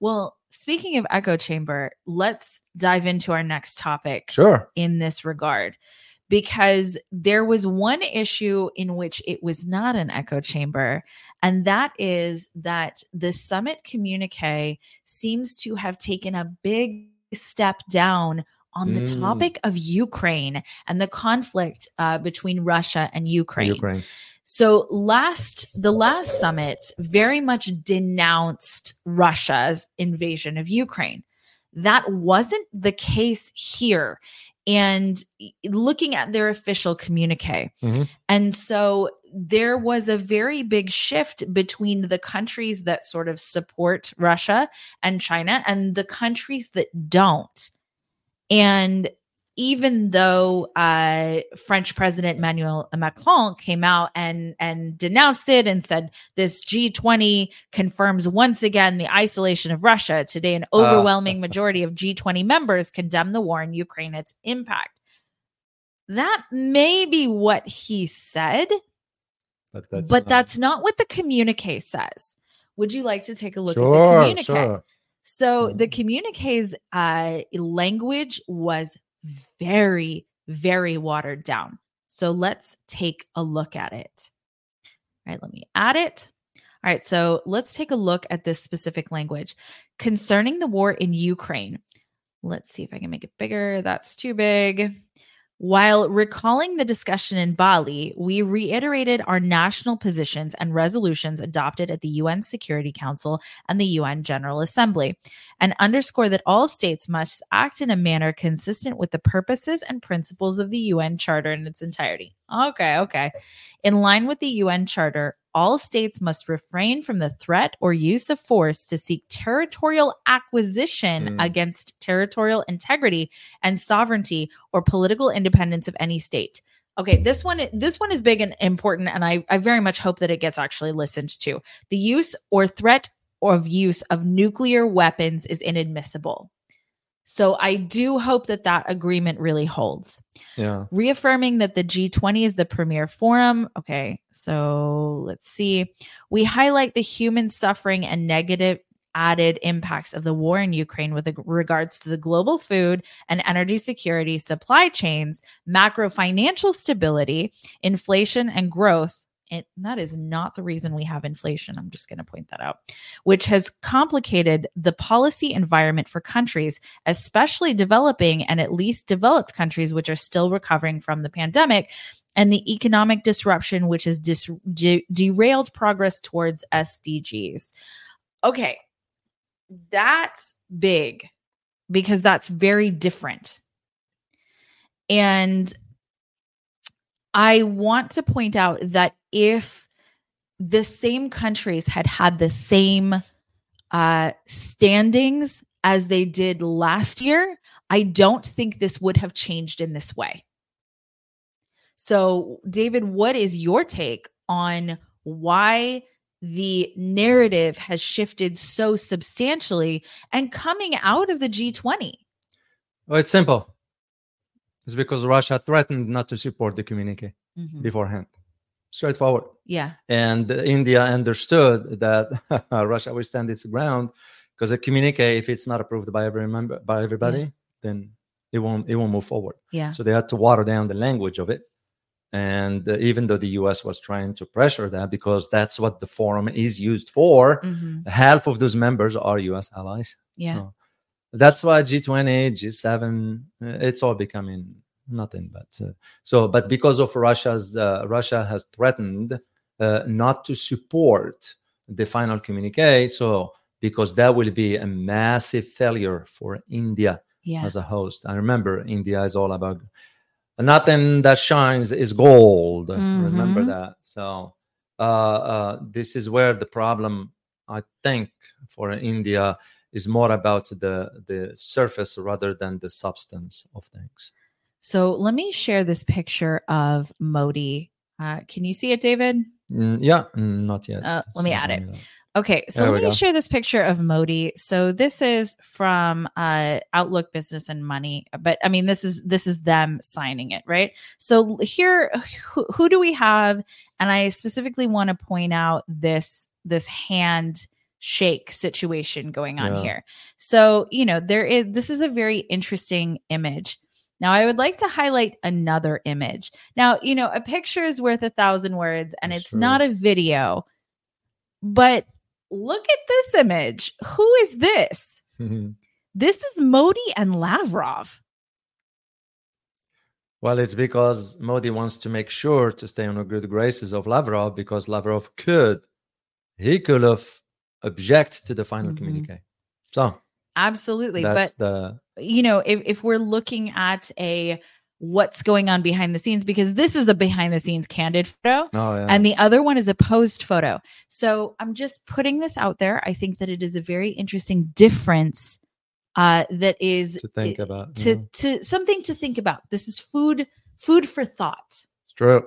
Well, speaking of echo chamber, let's dive into our next topic Sure. in this regard because there was one issue in which it was not an echo chamber and that is that the summit communique seems to have taken a big step down on the Mm. topic of Ukraine and the conflict uh, between Russia and Ukraine. Ukraine. So last the last summit very much denounced Russia's invasion of Ukraine. That wasn't the case here. And looking at their official communique. Mhm. And so there was a very big shift between the countries that sort of support Russia and China and the countries that don't. And even though uh, French President Emmanuel Macron came out and and denounced it and said this G20 confirms once again the isolation of Russia. Today, an overwhelming majority of G20 members condemn the war in Ukraine, its impact. That may be what he said, But that's, but not- that's not what the communique says. Would you like to take a look sure, at the communique? Sure. So the communique's uh, language was very, very watered down. So let's take a look at it. All right, let me add it. All right, so let's take a look at this specific language concerning the war in Ukraine. Let's see if I can make it bigger. That's too big. While recalling the discussion in Bali, we reiterated our national positions and resolutions adopted at the UN Security Council and the UN General Assembly, and underscore that all states must act in a manner consistent with the purposes and principles of the UN Charter in its entirety. Okay, okay. In line with the UN Charter, all states must refrain from the threat or use of force to seek territorial acquisition Mm. against territorial integrity and sovereignty or political independence of any state. Okay, this one this one is big and important and I I very much hope that it gets actually listened to. The use or threat of use of nuclear weapons is inadmissible. So I do hope that that agreement really holds Yeah. reaffirming that the G20 is the premier forum. Okay, so let's see. We highlight the human suffering and negative added impacts of the war in Ukraine with regards to the global food and energy security supply chains, macro financial stability, inflation, and growth. That is not the reason we have inflation. I'm just going to point that out, which has complicated the policy environment for countries, especially developing and at least developed countries, which are still recovering from the pandemic, and the economic disruption, which has dis- de- derailed progress towards SDGs. Okay, that's big because that's very different. And I want to point out that if the same countries had had the same uh, standings as they did last year, I don't think this would have changed in this way. So, David, what is your take on why the narrative has shifted so substantially and coming out of the G20? Well, it's simple. It's because Russia threatened not to support the communique Mhm. beforehand. Straightforward. Yeah. And India understood that Russia will stand its ground because a communique, if it's not approved by every member, by everybody, Yeah. then it won't it won't move forward. Yeah. So they had to water down the language of it. And uh, even though the US was trying to pressure that because that's what the forum is used for, Mhm. half of those members are US allies. Yeah. So that's why G20, G7, uh, it's all becoming nothing but uh, so. But because of Russia's, uh, Russia has threatened uh, not to support the final communique. So because that will be a massive failure for India Yeah. as a host. I remember India is all about nothing that shines is gold. Remember Mhm. that. So uh, uh, this is where the problem, I think, for India is more about the the surface rather than the substance of things. So let me share this picture of Modi. Uh, can you see it, David? Mm, yeah, mm, not yet. Uh, let me add it. Okay, so There let me go. share this picture of Modi. So this is from uh, Outlook Business and Money, but I mean this is this is them signing it, right? So here, who, who do we have? And I specifically want to point out this this hand shake situation going on Yeah. here. So, you know, there is this is a very interesting image. Now, I would like to highlight another image. Now, you know, a picture is worth a thousand words and That's it's true. not a video. But look at this image. Who is this? This is Modi and Lavrov. Well, it's because Modi wants to make sure to stay on the good graces of Lavrov because Lavrov could, he could have object to the final Mhm. communique. So Absolutely. that's but the you know, if, if we're looking at a what's going on behind the scenes, because this is a behind the scenes candid photo. oh yeah. And the other one is a posed photo. So I'm just putting this out there. I think that it is a very interesting difference uh, that is to think about. to yeah. to something to think about. This is food food for thought. It's true.